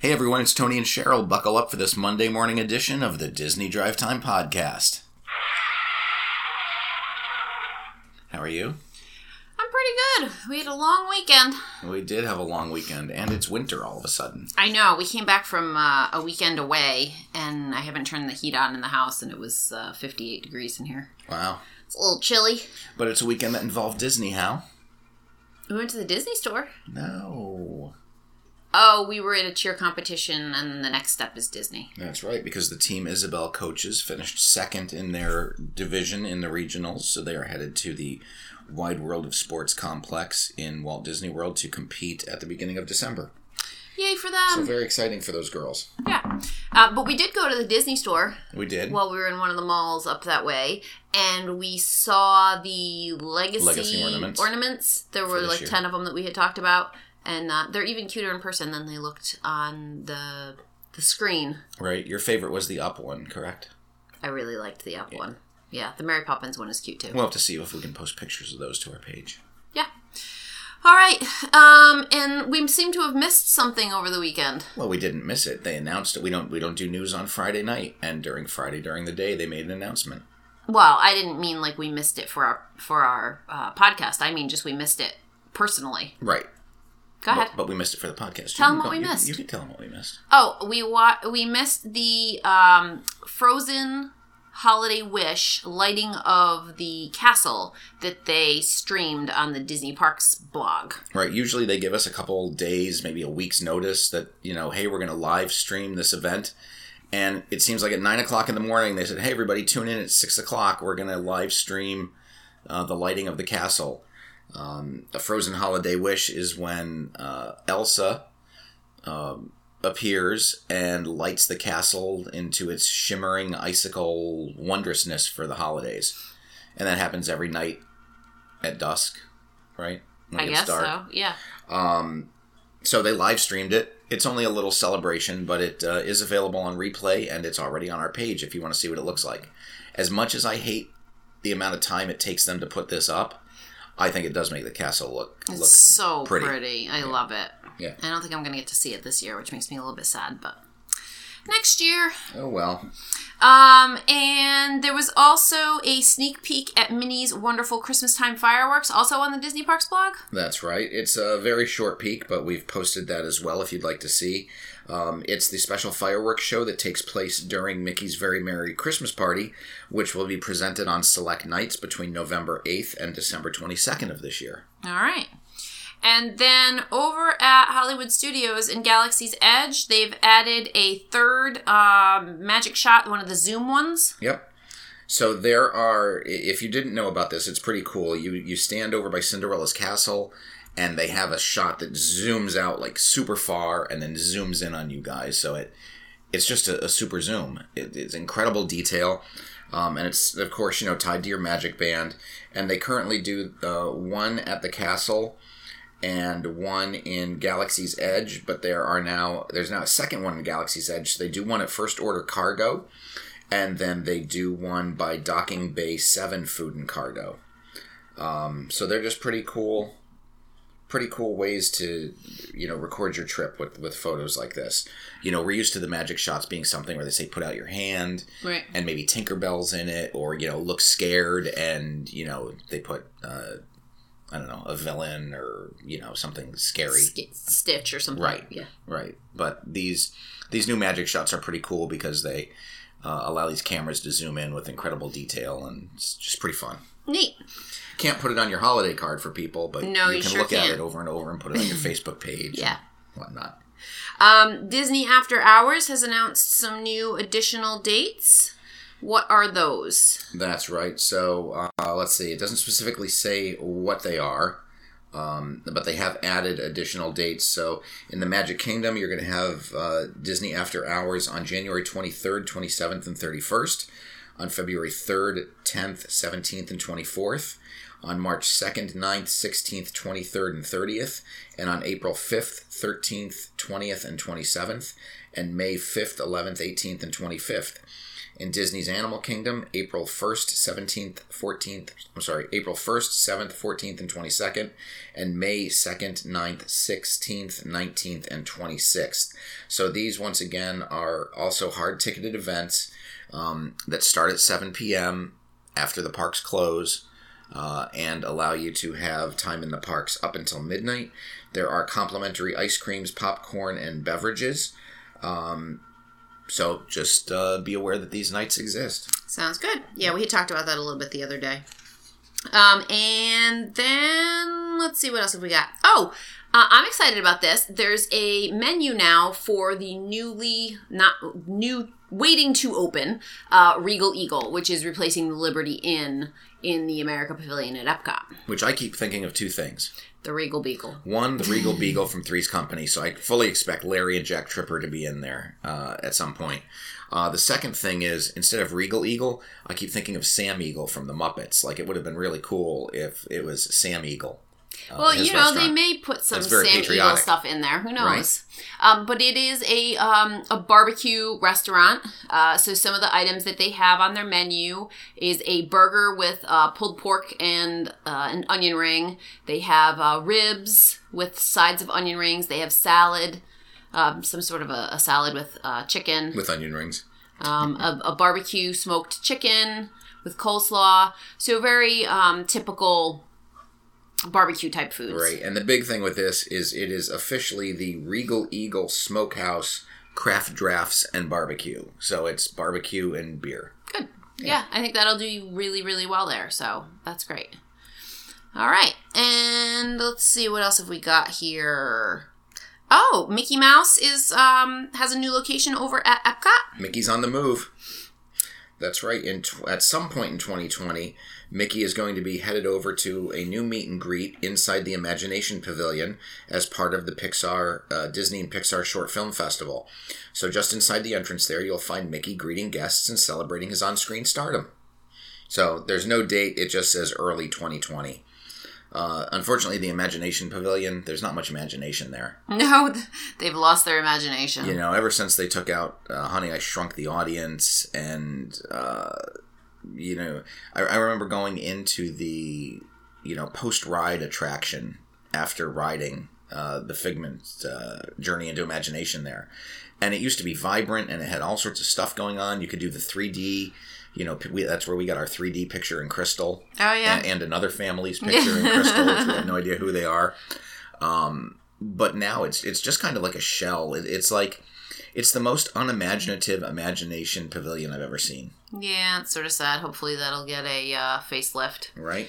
Hey everyone, it's Tony and Cheryl. Buckle up for this Monday morning edition of the Disney Drive Time Podcast. How are you? I'm pretty good. We had a long weekend. We did have a long weekend, and it's winter all of a sudden. I know. We came back from uh, a weekend away, and I haven't turned the heat on in the house, and it was uh, 58 degrees in here. Wow. It's a little chilly. But it's a weekend that involved Disney, how? We went to the Disney store. No. Oh, we were in a cheer competition, and the next step is Disney. That's right, because the Team Isabel coaches finished second in their division in the regionals, so they are headed to the Wide World of Sports complex in Walt Disney World to compete at the beginning of December. Yay for them! So very exciting for those girls. yeah. Uh, but we did go to the Disney store We did. while we were in one of the malls up that way, and we saw the legacy, Legacy ornaments. ornaments. There were like year. ten of them that we had talked about, and uh, they're even cuter in person than they looked on the the screen. right. Your favorite was the up one, correct? I really liked the up one. Yeah, the Mary Poppins one is cute too. We'll have to see if we can post pictures of those to our page. yeah. All right. Um, and we seem to have missed something over the weekend. Well, we didn't miss it. They announced it. We don't. We don't do news on Friday night, and during Friday during the day, they made an announcement. Well, I didn't mean like we missed it for our for our uh, podcast. I mean just we missed it personally. Right. Go ahead. But, but we missed it for the podcast. Tell You 'em can what go- we you- missed. You can tell them what we missed. Oh, we wa- we missed the um, Frozen Holiday Wish lighting of the castle that they streamed on the Disney Parks blog. Right. Usually they give us a couple days, maybe a week's notice that you know, hey, we're going to live stream this event. And it seems like at nine o'clock in the morning, they said, hey, everybody, tune in at six o'clock. We're going to live stream uh, the lighting of the castle. Um, a Frozen Holiday Wish is when uh, Elsa um, appears and lights the castle into its shimmering icicle wondrousness for the holidays. And that happens every night at dusk, right? When I guess dark. so. Yeah. Um, so they live streamed it. It's only a little celebration, but it uh, is available on replay and it's already on our page if you want to see what it looks like. As much as I hate the amount of time it takes them to put this up, I think it does make the castle look It's look so pretty. pretty. I love it. Yeah. I don't think I'm going to get to see it this year, which makes me a little bit sad, but next year. oh well. Um, and there was also a sneak peek at Minnie's wonderful Christmas time fireworks, also on the Disney Parks blog. That's right. It's a very short peek, but we've posted that as well if you'd like to see. Um, it's the special fireworks show that takes place during Mickey's Very Merry Christmas Party, which will be presented on select nights between November 8th and December 22nd of this year. All right. And then over at Hollywood Studios in Galaxy's Edge, they've added a third um, magic shot, one of the zoom ones. Yep. So there are, if you didn't know about this, it's pretty cool. You you stand over by Cinderella's castle, and they have a shot that zooms out like super far, and then zooms in on you guys. So it it's just a, a super zoom. It, it's incredible detail, um, and it's of course you know tied to your magic band. And they currently do uh, one at the castle and one in Galaxy's Edge, but there are now there's now a second one in Galaxy's Edge. So they do one at First Order Cargo, and then they do one by Docking Bay Seven Food and Cargo. Um, so they're just pretty cool, pretty cool ways to you know record your trip with with photos like this. You know we're used to the magic shots being something where they say put out your hand Right. and maybe Tinkerbell's in it, or you know look scared and you know they put. Uh, I don't know, a villain or you know something scary. Stitch or something. Right. Yeah. Right. But these these new magic shots are pretty cool because they uh, allow these cameras to zoom in with incredible detail and it's just pretty fun. Neat. Can't put it on your holiday card for people, but No, you, you can sure look at can't. it over and over and put it on your Facebook page. Yeah. Whatnot. Um, Disney After Hours has announced some new additional dates. What are those? That's right. So uh, let's see. It doesn't specifically say what they are, um, but they have added additional dates. So in the Magic Kingdom, you're going to have uh, Disney After Hours on January 23rd, 27th, and 31st. On February 3rd, 10th, 17th, and 24th. On March 2nd, 9th, 16th, 23rd, and 30th, and on April 5th, 13th, 20th, and 27th, and May 5th, 11th, 18th, and 25th. In Disney's Animal Kingdom, April 1st, 17th, 14th, I'm sorry, April 1st, 7th, 14th, and 22nd, and May 2nd, 9th, 16th, 19th, and 26th. So these, once again, are also hard ticketed events um, that start at 7 p.m. after the parks close uh, and allow you to have time in the parks up until midnight. There are complimentary ice creams, popcorn, and beverages. Um, so just uh, be aware that these nights exist. Sounds good. Yeah, we talked about that a little bit the other day. Um, and then let's see what else have we got. Oh, uh, I'm excited about this. There's a menu now for the newly not new waiting to open uh, Regal Eagle, which is replacing the Liberty Inn in the America Pavilion at Epcot. Which I keep thinking of two things. The Regal Beagle. One, the Regal Beagle from Three's Company. So I fully expect Larry and Jack Tripper to be in there uh, at some point. Uh, the second thing is instead of Regal Eagle, I keep thinking of Sam Eagle from the Muppets. Like it would have been really cool if it was Sam Eagle. Uh, well, you know, they may put some Sam Eagle stuff in there. Who knows? Um, but it is a um, a barbecue restaurant. Uh, so some of the items that they have on their menu is a burger with uh, pulled pork and uh, an onion ring. They have uh, ribs with sides of onion rings. They have salad, um, some sort of a, a salad with uh, chicken with onion rings. um, a, a barbecue smoked chicken with coleslaw. So very um, typical barbecue type foods. Right. And the big thing with this is it is officially the Regal Eagle Smokehouse Craft Drafts and Barbecue. So it's barbecue and beer. Good. Yeah. I think that'll do really, really well there. So that's great. All right. And let's see what else have we got here. Oh, Mickey Mouse is um has a new location over at Epcot. Mickey's on the move. That's right. In tw- at some point in 2020, Mickey is going to be headed over to a new meet and greet inside the Imagination Pavilion as part of the Pixar uh, Disney and Pixar Short Film Festival. So just inside the entrance there, you'll find Mickey greeting guests and celebrating his on-screen stardom. So there's no date; it just says early 2020. Uh, unfortunately, the Imagination Pavilion, there's not much imagination there. No, they've lost their imagination. You know, ever since they took out uh, Honey, I Shrunk the Audience, and, uh, you know, I, I remember going into the, you know, post ride attraction after riding uh, the Figment uh, Journey into Imagination there. And it used to be vibrant and it had all sorts of stuff going on. You could do the 3D. You know, we, that's where we got our 3D picture in crystal Oh yeah. and, and another family's picture in crystal, which we have no idea who they are. Um, but now it's it's just kind of like a shell. It, it's like it's the most unimaginative imagination pavilion I've ever seen. yeah, it's sort of sad. Hopefully that'll get a uh, facelift. Right?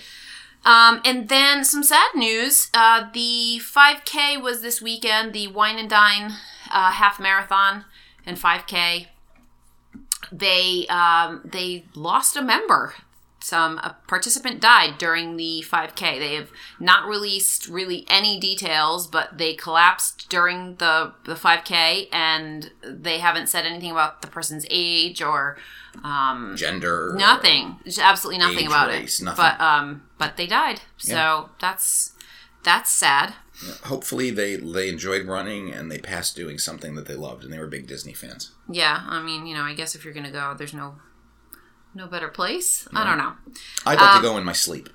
Um, and then some sad news. Uh, the 5K was this weekend, the Wine and Dine uh, half marathon and 5K. They um, they lost a member. Some a participant died during the 5K. They have not released really any details, but they collapsed during the the 5K, and they haven't said anything about the person's age or um, Gender. nothing just absolutely nothing Age, about race, it nothing. but um but they died so Yeah. that's that's sad Hopefully they they enjoyed running and they passed doing something that they loved and they were big Disney fans. yeah i mean you know i guess if you're gonna go there's no no better place i don't know I'd like Um, to go in my sleep.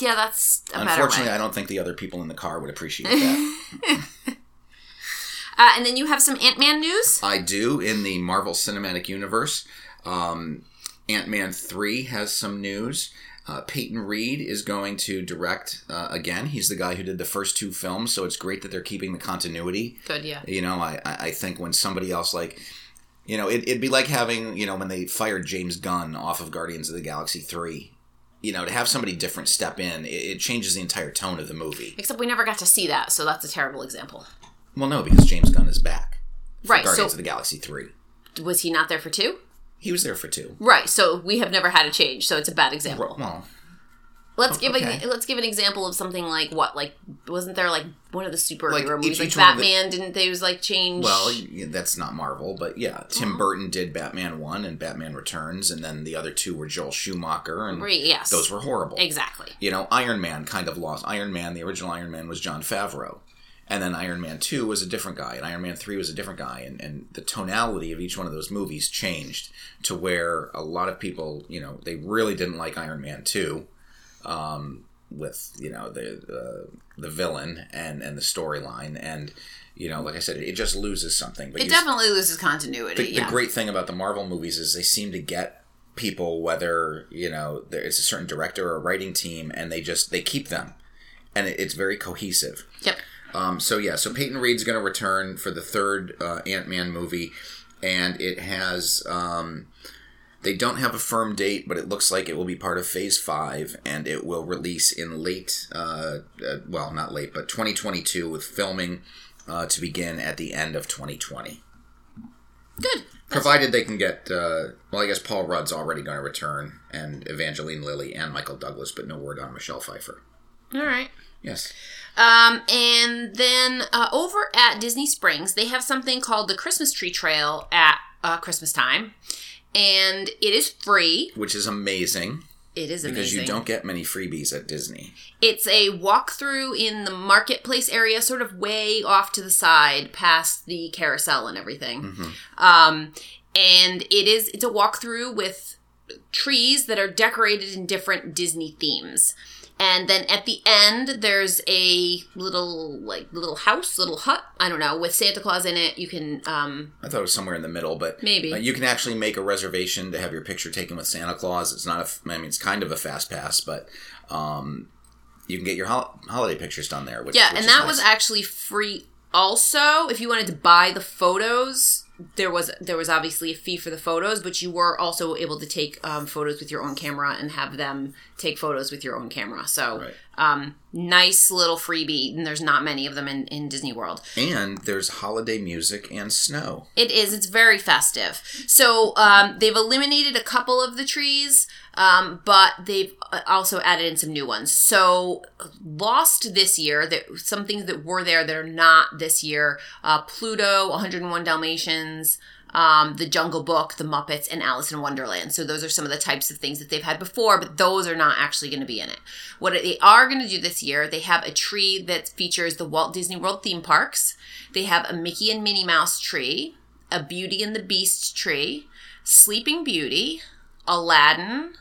yeah that's Unfortunately, I don't think the other people in the car would appreciate that. uh, and then you have some ant-man news I do in the Marvel Cinematic Universe. Um, Ant Man 3 has some news. Uh, Peyton Reed is going to direct uh, again. He's the guy who did the first two films, so it's great that they're keeping the continuity. good yeah You know, I I think when somebody else, like, you know, it, it'd be like having, you know, when they fired James Gunn off of Guardians of the Galaxy 3. You know, to have somebody different step in, it, it changes the entire tone of the movie. except we never got to see that so that's a terrible example Well, no, because James Gunn is back. for right Guardians so of the Galaxy 3. was he not there for two He was there for two. right so we have never had a change so it's a bad example Well, Let's give okay. a, let's give an example of something like what like wasn't there like one of the superhero Like, movies like of the- Batman didn't they was like change Well, that's not Marvel, but yeah, Tim Uh-huh. Burton did Batman One and Batman Returns, and then the other two were Joel Schumacher, and Right, yes those were horrible. exactly You know, Iron Man kind of lost. Iron Man, the original Iron Man, was Jon Favreau, and then Iron Man Two was a different guy, and Iron Man Three was a different guy, and and the tonality of each one of those movies changed to where a lot of people, you know, they really didn't like Iron Man Two. Um, with you know the uh, the villain and and the storyline. And you know like I said it just loses something but it definitely loses continuity the, yeah. the great thing about the Marvel movies is they seem to get people whether you know there is a certain director or writing team and they just they keep them. And it, it's very cohesive. Yep. Um, so yeah so Peyton Reed's going to return for the third uh, Ant-Man movie and it has um, they don't have a firm date but it looks like it will be part of phase five and it will release in late uh, uh, well not late but 2022 with filming uh, to begin at the end of 2020 good Provided they can get, uh, well, I guess Paul Rudd's already going to return, and Evangeline Lilly and Michael Douglas, but no word on Michelle Pfeiffer. all right Yes. Um, and then uh, over at Disney Springs, they have something called the Christmas Tree Trail at uh, Christmas time, and it is free. Which is amazing It is because you don't get many freebies at Disney. It's a walkthrough in the marketplace area, sort of way off to the side, past the carousel and everything. Mm-hmm. Um, and it is it's a walkthrough with trees that are decorated in different Disney themes. And then at the end, there's a little like little house, little hut. I don't know with Santa Claus in it. You can um, I thought it was somewhere in the middle, but Maybe. uh, you can actually make a reservation to have your picture taken with Santa Claus. It's not a, I mean, it's kind of a fast pass, but um, you can get your hol- holiday pictures done there. Which, Yeah, which and that nice. was actually free. Also, if you wanted to buy the photos, there was there was obviously a fee for the photos, but you were also able to take um, photos with your own camera and have them take photos with your own camera. So, Right. um, nice little freebie, and there's not many of them in, in Disney World. and there's holiday music and snow. It is. It's very festive. So um, they've eliminated a couple of the trees, um, but they've uh, also added in some new ones. So lost this year. That some things that were there that are not this year. Uh, Pluto, 101 Dalmatians. Um, the Jungle Book, The Muppets, and Alice in Wonderland. So those are some of the types of things that they've had before, but those are not actually going to be in it. What they are going to do this year, they have a tree that features the Walt Disney World theme parks. They have a Mickey and Minnie Mouse tree, a Beauty and the Beast tree, Sleeping Beauty, Aladdin,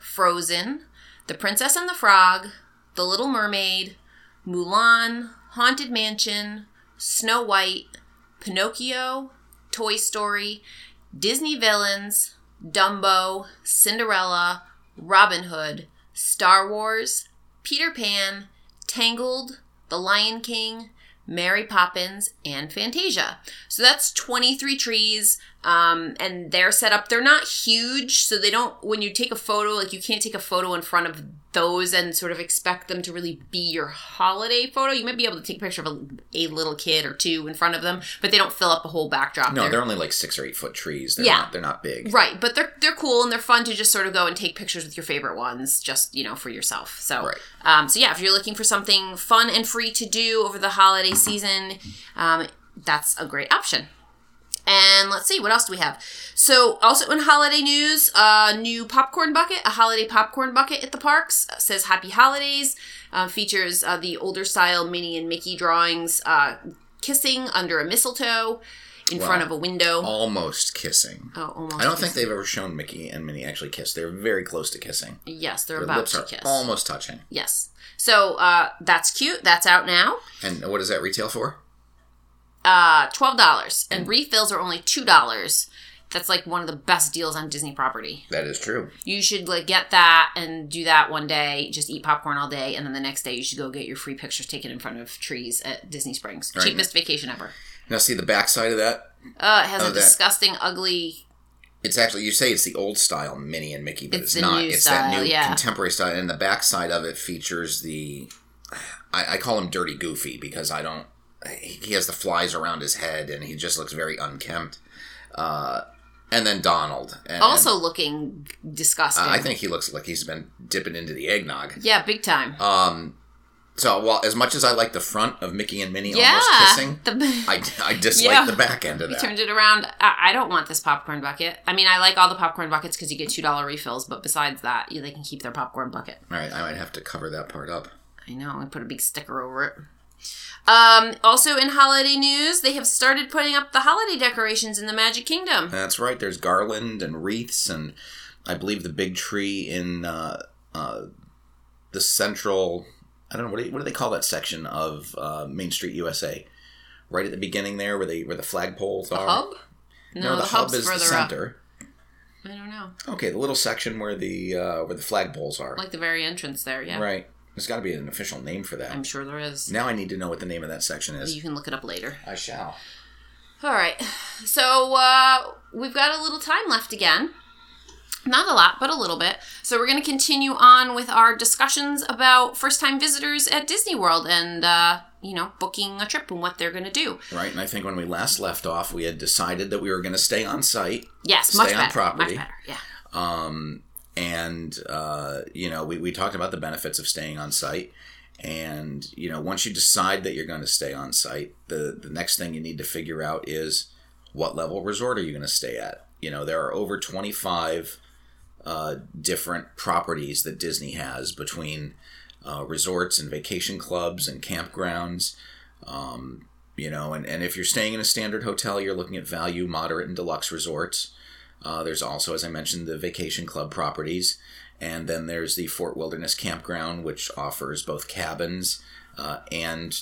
Frozen, The Princess and the Frog, The Little Mermaid, Mulan, Haunted Mansion, Snow White, Pinocchio, Toy Story, Disney Villains, Dumbo, Cinderella, Robin Hood, Star Wars, Peter Pan, Tangled, The Lion King, Mary Poppins, and Fantasia. So that's 23 trees, um, and they're set up. They're not huge, so they don't, when you take a photo, like you can't take a photo in front of those and sort of expect them to really be your holiday photo. You might be able to take a picture of a, a little kid or two in front of them, but they don't fill up a whole backdrop. No, They're- they're only like six or eight foot trees. They're Yeah. not, they're not big. Right, but they're they're cool and they're fun to just sort of go and take pictures with your favorite ones, just you know for yourself. So, Right. um, so yeah, if you're looking for something fun and free to do over the holiday season, um, that's a great option. And let's see, what else do we have? So, also in holiday news, a new popcorn bucket, a holiday popcorn bucket at the parks uh, says Happy Holidays. Uh, features uh, the older style Minnie and Mickey drawings uh, kissing under a mistletoe in front of a window. Almost kissing. oh, almost. I don't think they've ever shown Mickey and Minnie actually kiss. They're very close to kissing. Yes, they're Their about lips to are kiss. almost touching. Yes. So uh, that's cute. That's out now. And what does that retail for? Uh, twelve dollars, and refills are only two dollars. That's like one of the best deals on Disney property. That is true. You should like get that and do that one day. Just eat popcorn all day, and then the next day you should go get your free pictures taken in front of trees at Disney Springs. Right. Cheapest vacation ever. Now, see the backside of that? Uh, it has Oh, a that- disgusting, ugly. It's actually you say it's the old style Minnie and Mickey, but It's it's, not. it's that new yeah. contemporary style, and the backside of it features the. I, I call him Dirty Goofy because I don't. He has the flies around his head, and he just looks very unkempt. Uh, and then Donald. And, also looking disgusting. uh, I think he looks like he's been dipping into the eggnog. yeah, big time. Um, so well, as much as I like the front of Mickey and Minnie yeah, almost kissing, The, I, I dislike Yeah. the back end of that. turned it around. I, I don't want this popcorn bucket. I mean, I like all the popcorn buckets because you get two dollar refills. But besides that, you, they can keep their popcorn bucket. All right, I might have to cover that part up. I know. I put a big sticker over it. Um, also, in holiday news, they have started putting up the holiday decorations in the Magic Kingdom. That's right. There's garland and wreaths, and I believe the big tree in uh, uh, the central. I don't know what do, what do they call that section of uh, Main Street, USA? Right at the beginning there, where they where the flagpoles The are. hub? No, the, hub hub's is the further up. center. I don't know. Okay, the little section where the uh, where the flagpoles are. Like the very entrance there. Yeah, Right. There's got to be an official name for that. I'm sure there is. Now I need to know what the name of that section is. You can look it up later. I shall. All right. So uh, we've got a little time left again. Not a lot, but a little bit. So we're going to continue on with our discussions about first-time visitors at Disney World and uh, you know booking a trip and what they're going to do. Right, and I think when we last left off, we had decided that we were going to stay on site. Yes, Stay much on better. property. Much better. Yeah. Um, and uh, you know, we, we talked about the benefits of staying on site. And you know, once you decide that you're going to stay on site, the the next thing you need to figure out is what level resort are you going to stay at. You know, there are over 25 uh, different properties that Disney has between uh, resorts and vacation clubs and campgrounds. Um, you know, and, and if you're staying in a standard hotel, you're looking at value, moderate, and deluxe resorts. Uh, there's also, as I mentioned, the vacation club properties. And then there's the Fort Wilderness Campground, which offers both cabins uh, and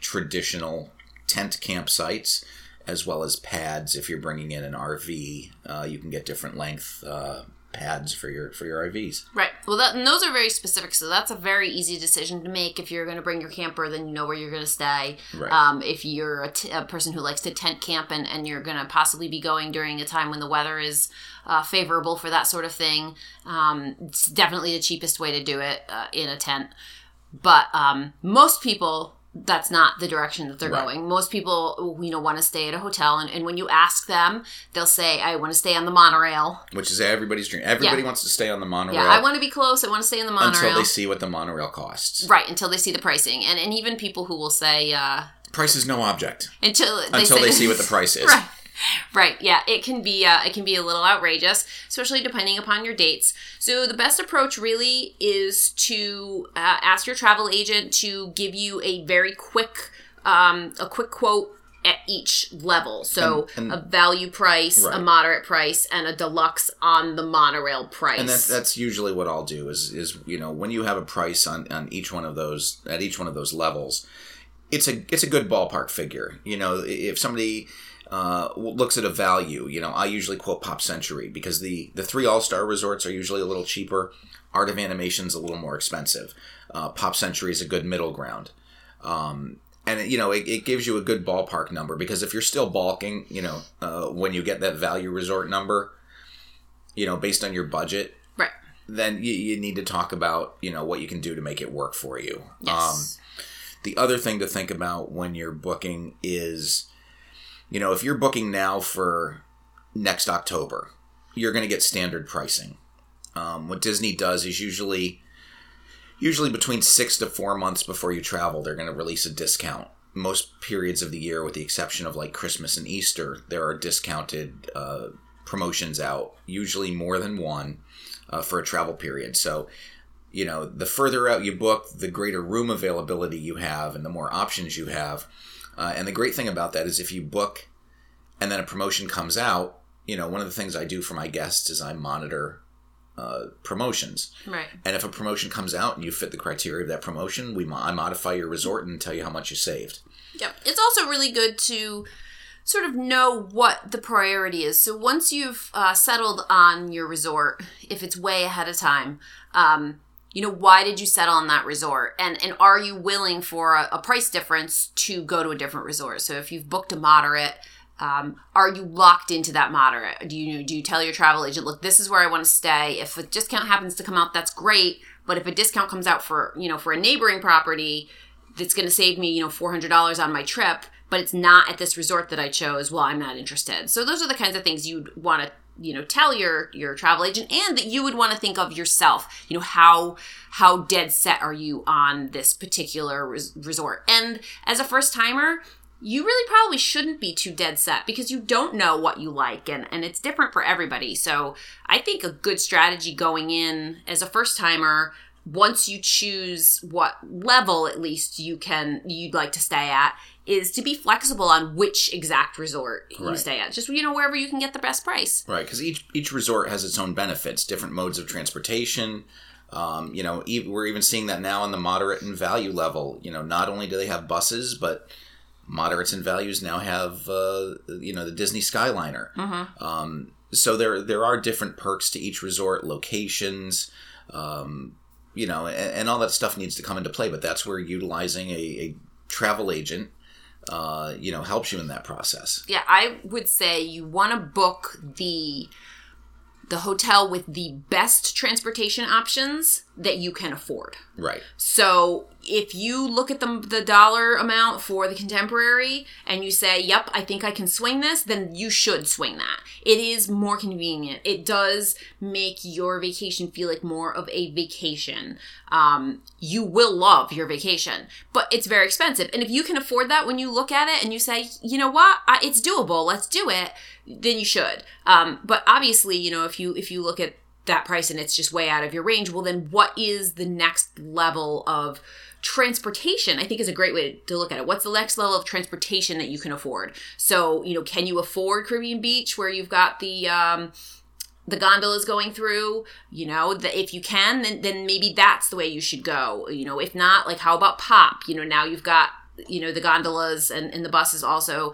traditional tent campsites, as well as pads. If you're bringing in an RV, uh, you can get different length uh, pads for your for your RVs. Right. Well, that, and those are very specific, so that's a very easy decision to make. If you're going to bring your camper, then you know where you're going to stay. Right. Um, if you're a, t- a person who likes to tent camp and, and you're going to possibly be going during a time when the weather is uh, favorable for that sort of thing, um, it's definitely the cheapest way to do it uh, in a tent. But um, most people, that's not the direction that they're Right. going. Most people, you know, want to stay at a hotel, and, and when you ask them, they'll say, "I want to stay on the monorail." Which is everybody's dream. Everybody Yeah. wants to stay on the monorail Yeah, I want to be close. I want to stay in the monorail. until they see what the monorail costs. Right, until they see the pricing. And and even people who will say uh Price is no object until they until say, they see what the price is. Right. Right. Yeah, it can be uh, it can be a little outrageous, especially depending upon your dates. So the best approach really is to uh, ask your travel agent to give you a very quick um, a quick quote at each level. So And- and- a value price, a moderate price, and a deluxe on the monorail price. And that's that's usually what I'll do is is you know when you have a price on, on each one of those at each one of those levels, it's a it's a good ballpark figure. You know if somebody uh, looks at a value, you know I usually quote Pop Century because the the three All Star resorts are usually a little cheaper. Art of Animation's a little more expensive. Uh, Pop Century is a good middle ground. Um, and you know it, it gives you a good ballpark number because if you're still balking, you know uh, when you get that value resort number, you know based on your budget, right. then you, you need to talk about you know what you can do to make it work for you. Um, Yes. the other thing to think about when you're booking is, you know, if you're booking now for next October, you're going to get standard pricing. Um, what Disney does is usually, usually between six to four months before you travel, they're going to release a discount. Most periods of the year, with the exception of like Christmas and Easter, there are discounted uh, promotions out, usually more than one, uh, for a travel period. So you know, the further out you book, the greater room availability you have and the more options you have. Uh, and the great thing about that is if you book and then a promotion comes out, you know, one of the things I do for my guests is I monitor uh, promotions. Right. And if a promotion comes out and you fit the criteria of that promotion, we mo- I modify your resort and tell you how much you saved. Yep. It's also really good to sort of know what the priority is. So once you've uh, settled on your resort, if it's way ahead of time, um, you know why did you settle on that resort, and and are you willing for a, a price difference to go to a different resort? So if you've booked a moderate. Um, are you locked into that moderate? Do you do you tell your travel agent, look, this is where I want to stay? If a discount happens to come out, that's great. But if a discount comes out for you know for a neighboring property, that's going to save me, you know, four hundred dollars on my trip, but it's not at this resort that I chose. Well, I'm not interested. So those are the kinds of things you'd want to you know tell your your travel agent and that you would want to think of yourself you know how how dead set are you on this particular res- resort and as a first timer you really probably shouldn't be too dead set because you don't know what you like and, and it's different for everybody. So I think a good strategy going in as a first timer, once you choose what level at least you can you'd like to stay at, is to be flexible on which exact resort you Right. stay at. Just you know, wherever you can get the best price. Right, because each each resort has its own benefits, different modes of transportation. Um, you know, e- we're even seeing that now on the moderate and value level. You know, not only do they have buses, but moderates and values now have uh, you know the Disney Skyliner. Um, so there there are different perks to each resort, locations. Um, you know, and, and all that stuff needs to come into play. But that's where utilizing a, a travel agent, uh, you know, helps you in that process. Yeah, I would say you want to book the the hotel with the best transportation options that you can afford. Right. So if you look at the, the dollar amount for the contemporary and you say, yep, I think I can swing this, then you should swing that. It is more convenient. It does make your vacation feel like more of a vacation. Um, you will love your vacation, but it's very expensive. And if you can afford that when you look at it and you say, you know what, I, it's doable, let's do it, then you should. Um, but obviously, you know, if you if you look at that price and it's just way out of your range, well, then what is the next level of transportation? I think is a great way to look at it. What's the next level of transportation that you can afford? So, you know, can you afford Caribbean Beach where you've got the um, the gondolas going through you know the, if you can then then maybe that's the way you should go you know if not like how about pop you know now you've got you know the gondolas and, and the buses also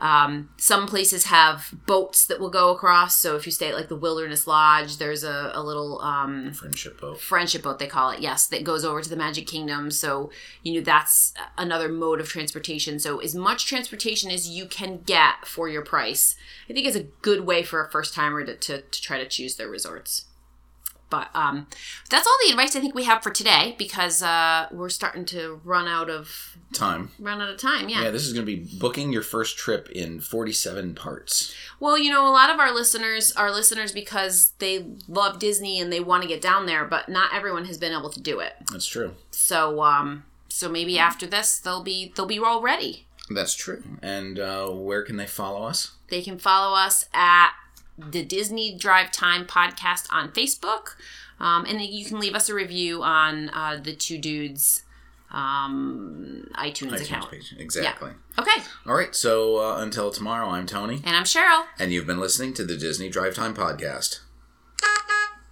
um, some places have boats that will go across. So if you stay at like the wilderness lodge there's a, a little um, Friendship boat. friendship boat they call it yes that goes over to the magic kingdom. So you know that's another mode of transportation. So as much transportation as you can get for your price i think is a good way for a first timer to, to, to try to choose their resorts but um, that's all the advice i think we have for today because uh, we're starting to run out of Time. run out of time yeah. Yeah, this is going to be booking your first trip in 47 parts. Well, you know, a lot of our listeners are listeners because they love Disney and they want to get down there, but not everyone has been able to do it. That's true. So, um, so maybe after this, they'll be they'll be all ready. That's true. And uh, where can they follow us? They can follow us at the Disney Drive Time podcast on Facebook, um, and then you can leave us a review on uh, the Two Dudes um, iTunes, iTunes account. page. Exactly. Okay, All right, so uh, until tomorrow, I'm Tony, and I'm Cheryl. and you've been listening to the Disney Drive Time Podcast.